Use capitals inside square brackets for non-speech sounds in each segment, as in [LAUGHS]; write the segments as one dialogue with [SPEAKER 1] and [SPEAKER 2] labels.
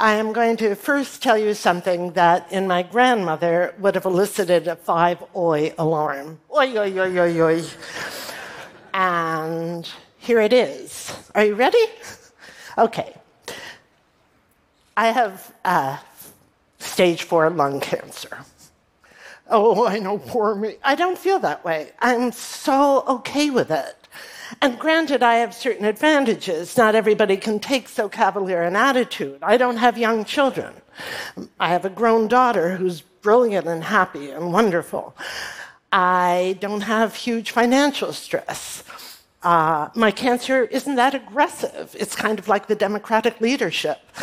[SPEAKER 1] I am going to first tell you something that in my grandmother would have elicited a five oi alarm. Oi, oi, oi, oi, oi. And here it is. Are you ready? Okay. I have uh, stage four lung cancer. Oh, I know, poor me. I don't feel that way. I'm so okay with it. And granted, I have certain advantages. Not everybody can take so cavalier an attitude. I don't have young children. I have a grown daughter who's brilliant and happy and wonderful. I don't have huge financial stress. Uh, my cancer isn't that aggressive. It's kind of like the Democratic leadership. [LAUGHS]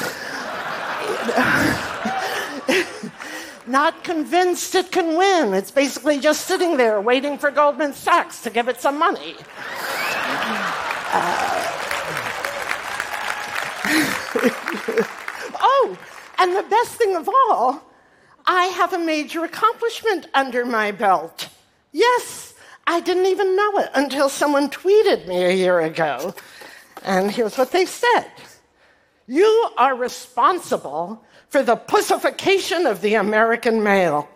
[SPEAKER 1] Not convinced it can win. It's basically just sitting there waiting for Goldman Sachs to give it some money. Uh, [LAUGHS] oh, and the best thing of all, I have a major accomplishment under my belt. Yes, I didn't even know it until someone tweeted me a year ago. And here's what they said You are responsible for the pussification of the American male.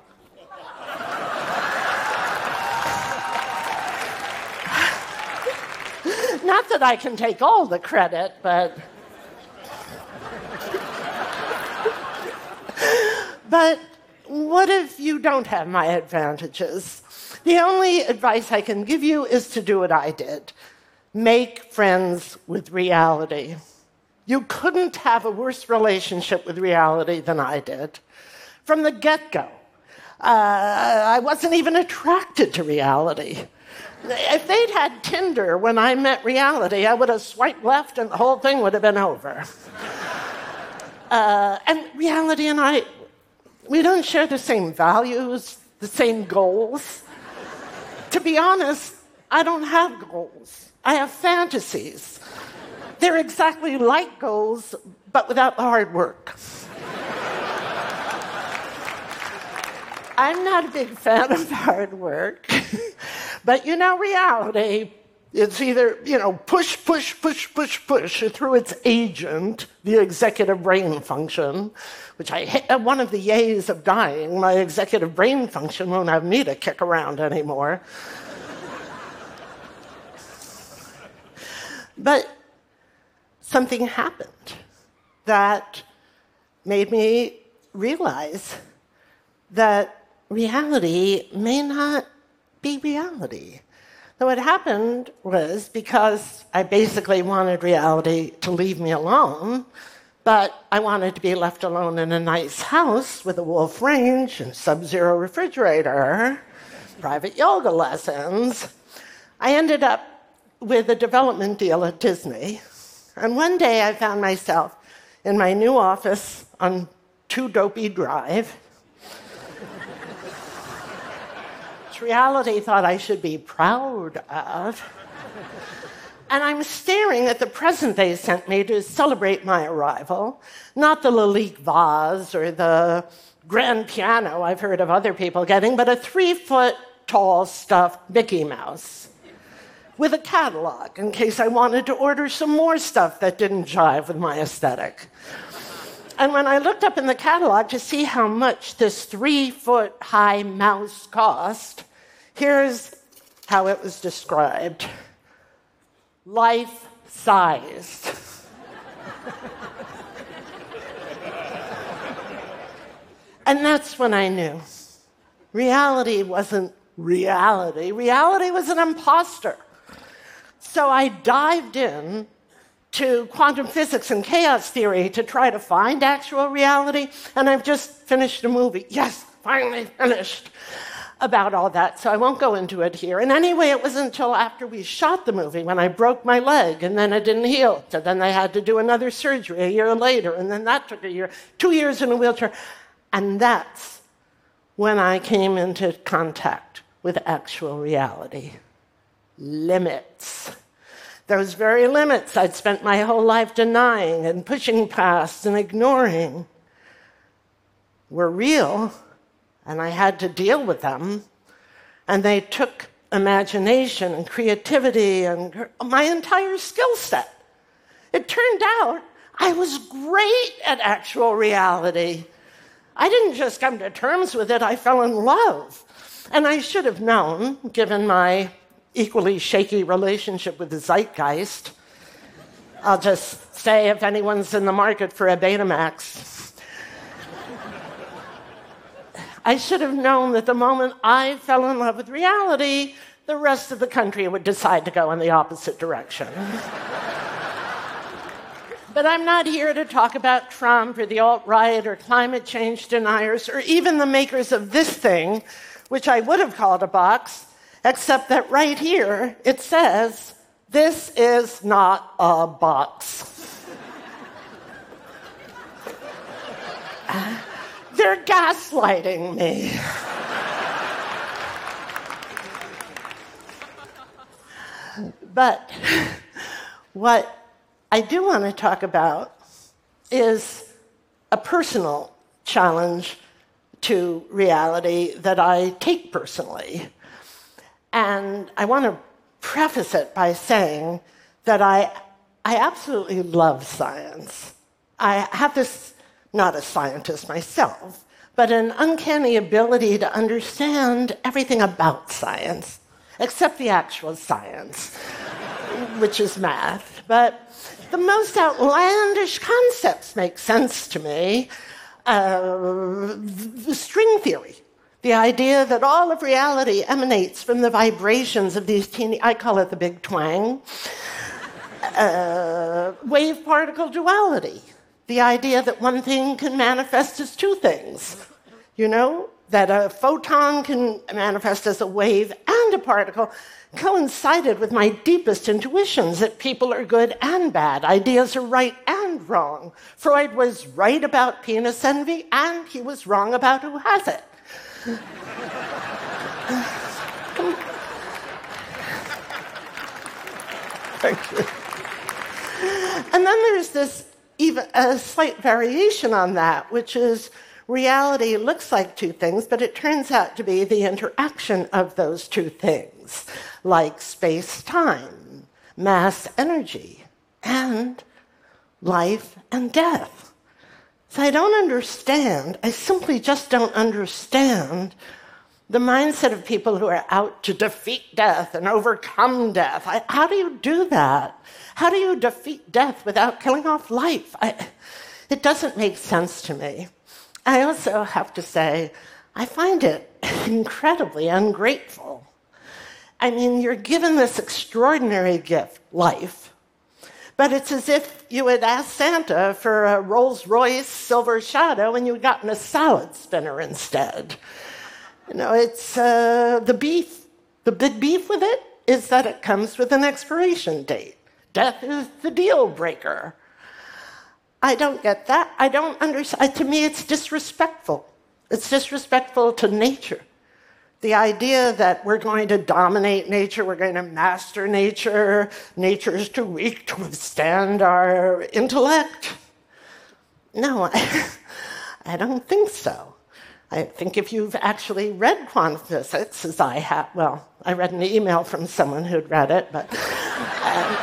[SPEAKER 1] Not that I can take all the credit, but. but what if you don't have my advantages? The only advice I can give you is to do what I did make friends with reality. You couldn't have a worse relationship with reality than I did. From the get go, uh, I wasn't even attracted to reality. If they'd had Tinder when I met reality, I would have swiped left and the whole thing would have been over. [LAUGHS] Uh, and reality and I, we don't share the same values, the same goals. to be honest, I don't have goals, I have fantasies. They're exactly like goals, but without the hard work. I'm not a big fan of hard work, [LAUGHS] but you know, reality, it's either, you know, push, push, push, push, push through its agent, the executive brain function, which I hate. Uh, one of the yays of dying, my executive brain function won't have me to kick around anymore. [LAUGHS] but something happened that made me realize that reality may not be reality. So what happened was because I basically wanted reality to leave me alone, but I wanted to be left alone in a nice house with a wolf range and sub zero refrigerator, private yoga lessons. I ended up with a development deal at Disney and one day I found myself in my new office on Two Dopey Drive. Reality thought I should be proud of. And I'm staring at the present they sent me to celebrate my arrival, not the Lalique vase or the grand piano I've heard of other people getting, but a three foot tall stuffed Mickey Mouse with a catalog in case I wanted to order some more stuff that didn't jive with my aesthetic. And when I looked up in the catalog to see how much this three foot high mouse cost, here's how it was described life sized. and that's when I knew reality wasn't reality, reality was an imposter. So I dived in to quantum physics and chaos theory to try to find actual reality, and I've just finished a movie. Yes, finally finished about all that, so I won't go into it here. And anyway, it wasn't until after we shot the movie when I broke my leg, and then it didn't heal. So then they had to do another surgery a year later, and then that took a year, two years in a wheelchair. And that's when I came into contact with actual reality limits. Those very limits I'd spent my whole life denying and pushing past and ignoring were real, and I had to deal with them. And they took imagination and creativity and my entire skill set. It turned out I was great at actual reality. I didn't just come to terms with it, I fell in love. And I should have known, given my equally shaky relationship with the zeitgeist. I'll just say if anyone's in the market for a Betamax. I should have known that the moment I fell in love with reality, the rest of the country would decide to go in the opposite direction. [LAUGHS] But I'm not here to talk about Trump or the alt right or climate change deniers or even the makers of this thing, which I would have called a box, except that right here it says, This is not a box. [LAUGHS] Uh, They're gaslighting me. but what I do want to talk about is a personal challenge to reality that I take personally. And I want to preface it by saying that I, I absolutely love science. I have this, not a scientist myself, but an uncanny ability to understand everything about science, except the actual science, which is math. But the most outlandish concepts make sense to me. Uh, the string theory, the idea that all of reality emanates from the vibrations of these teeny, I call it the big twang. Uh, wave particle duality, the idea that one thing can manifest as two things. You know, that a photon can manifest as a wave and a particle coincided with my deepest intuitions that people are good and bad, ideas are right and wrong. Freud was right about penis envy, and he was wrong about who has it. Thank you. And then there's this even a slight variation on that, which is reality looks like two things, but it turns out to be the interaction of those two things like space time, mass energy, and life and death. So I don't understand, I simply just don't understand the mindset of people who are out to defeat death and overcome death. I, how do you do that? How do you defeat death without killing off life? I, it doesn't make sense to me. I also have to say, I find it [LAUGHS] incredibly ungrateful I mean, you're given this extraordinary gift, life, but it's as if you had asked Santa for a Rolls Royce Silver Shadow and you had gotten a salad spinner instead. You know, it's uh, the beef. The big beef with it is that it comes with an expiration date. Death is the deal breaker. I don't get that. I don't understand. To me, it's disrespectful. It's disrespectful to nature. The idea that we're going to dominate nature, we're going to master nature, nature is too weak to withstand our intellect. No, I, [LAUGHS] I don't think so. I think if you've actually read quantum physics, as I have, well, I read an email from someone who'd read it, but um,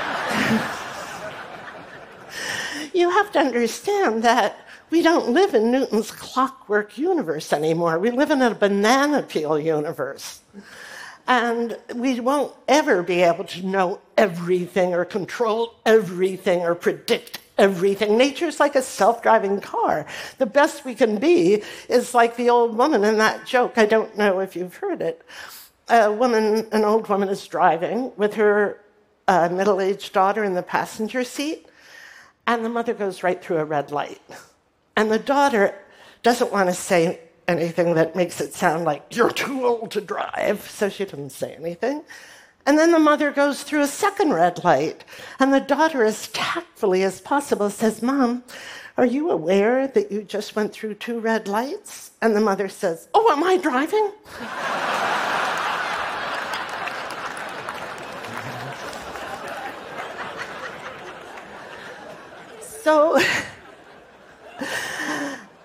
[SPEAKER 1] [LAUGHS] you have to understand that we don't live in Newton's clockwork universe anymore. We live in a banana peel universe. And we won't ever be able to know everything or control everything or predict everything. Nature's like a self driving car. The best we can be is like the old woman in that joke. I don't know if you've heard it. A woman, an old woman, is driving with her uh, middle aged daughter in the passenger seat, and the mother goes right through a red light. And the daughter doesn't want to say anything that makes it sound like you're too old to drive, so she doesn't say anything. And then the mother goes through a second red light, and the daughter, as tactfully as possible, says, Mom, are you aware that you just went through two red lights? And the mother says, Oh, am I driving? [LAUGHS] so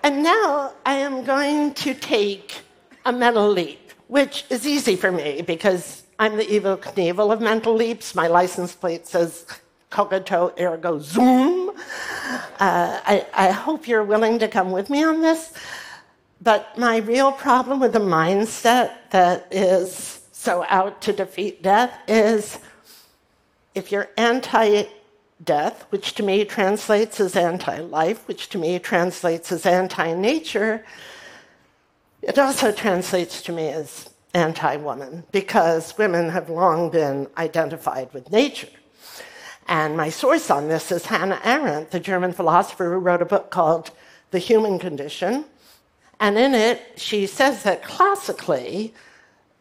[SPEAKER 1] and now I am going to take a mental leap, which is easy for me because I'm the Evel Knievel of mental leaps. My license plate says cogito ergo zoom. uh, I, I hope you're willing to come with me on this. But my real problem with the mindset that is so out to defeat death is if you're anti death, which to me translates as anti life, which to me translates as anti nature, it also translates to me as anti woman because women have long been identified with nature. And my source on this is Hannah Arendt, the German philosopher who wrote a book called The Human Condition. And in it, she says that classically,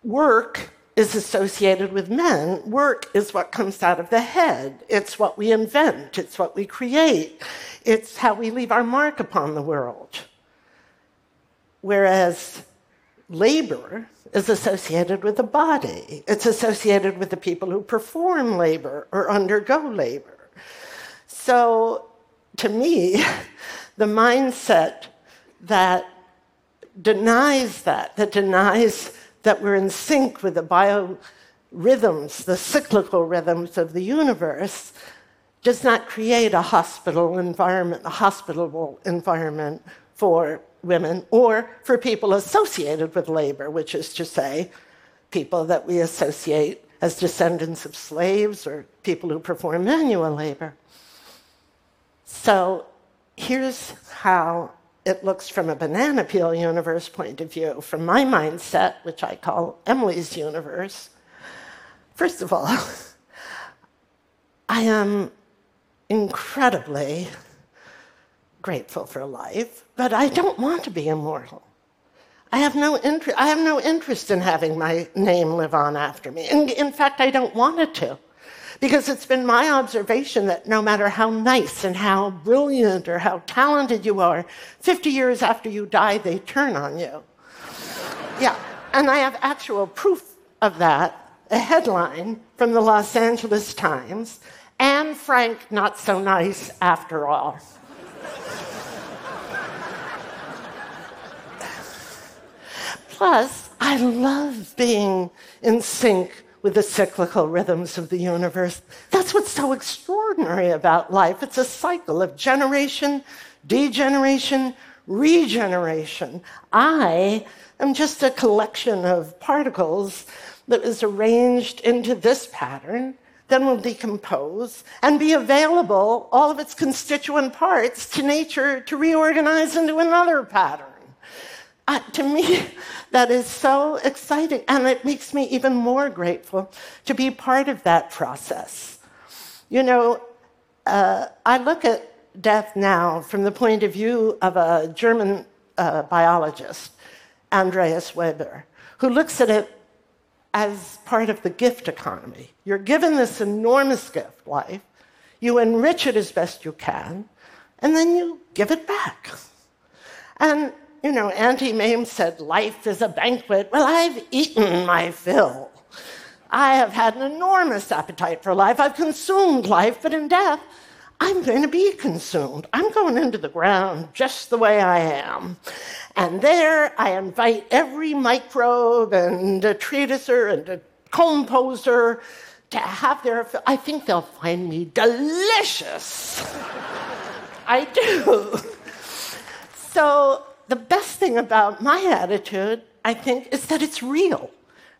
[SPEAKER 1] work is associated with men. Work is what comes out of the head, it's what we invent, it's what we create, it's how we leave our mark upon the world. Whereas labor is associated with the body. It's associated with the people who perform labor or undergo labor. So, to me, [LAUGHS] the mindset that denies that, that denies that we're in sync with the biorhythms, the cyclical rhythms of the universe, does not create a hospital environment, a hospitable environment for women or for people associated with labor, which is to say, people that we associate as descendants of slaves or people who perform manual labor. So here's how it looks from a banana peel universe point of view. From my mindset, which I call Emily's universe, first of all, [LAUGHS] I am incredibly grateful for life, but I don't want to be immortal. I have no interest. I have no interest in having my name live on after me. In, in fact, I don't want it to, because it's been my observation that no matter how nice and how brilliant or how talented you are, 50 years after you die, they turn on you. yeah, and I have actual proof of that. A headline from the Los Angeles Times: Anne Frank not so nice after all. Plus, I love being in sync with the cyclical rhythms of the universe. That's what's so extraordinary about life. It's a cycle of generation, degeneration, regeneration. I am just a collection of particles that is arranged into this pattern, then will decompose and be available, all of its constituent parts, to nature to reorganize into another pattern. Uh, to me, [LAUGHS] that is so exciting. And it makes me even more grateful to be part of that process. You know, uh, I look at death now from the point of view of a German uh, biologist, Andreas Weber, who looks at it as part of the gift economy. You're given this enormous gift, life, you enrich it as best you can, and then you give it back. And you know, Auntie Mame said, life is a banquet. Well, I've eaten my fill. I have had an enormous appetite for life. I've consumed life, but in death, I'm going to be consumed. I'm going into the ground just the way I am. And there I invite every microbe and detritus and a composer to have their, I think they'll find me delicious. [LAUGHS] I do. [LAUGHS] So the best thing about my attitude, I think, is that it's real.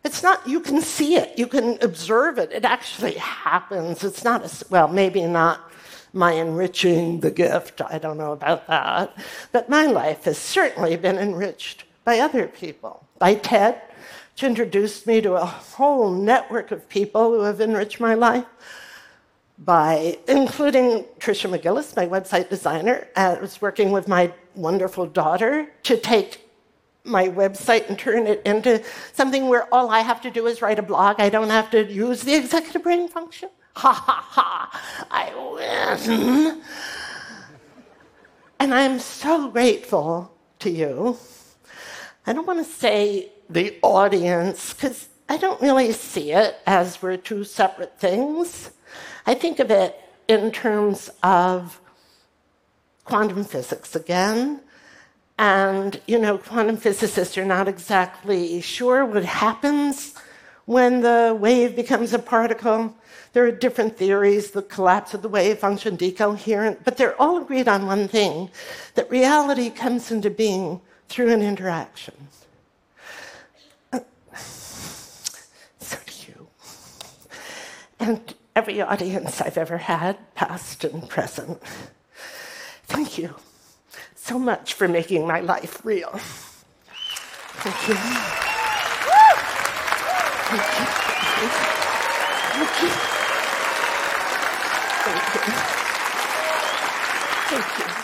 [SPEAKER 1] It's not, you can see it, you can observe it, it actually happens. It's not, a, well, maybe not my enriching the gift, I don't know about that, but my life has certainly been enriched by other people, by Ted, which introduced me to a whole network of people who have enriched my life, by including Tricia McGillis, my website designer. I was working with my wonderful daughter to take my website and turn it into something where all I have to do is write a blog. I don't have to use the executive brain function. Ha ha ha, I win. And I'm so grateful to you. I don't want to say the audience, because I don't really see it as we're two separate things. I think of it in terms of quantum physics again. And, you know, quantum physicists are not exactly sure what happens when the wave becomes a particle. There are different theories, the collapse of the wave function, decoherent, but they're all agreed on one thing that reality comes into being through an interaction. Uh, so do you. And every audience I've ever had, past and present. Thank you so much for making my life real. Thank you. Thank you. Thank you. Thank you. Thank you.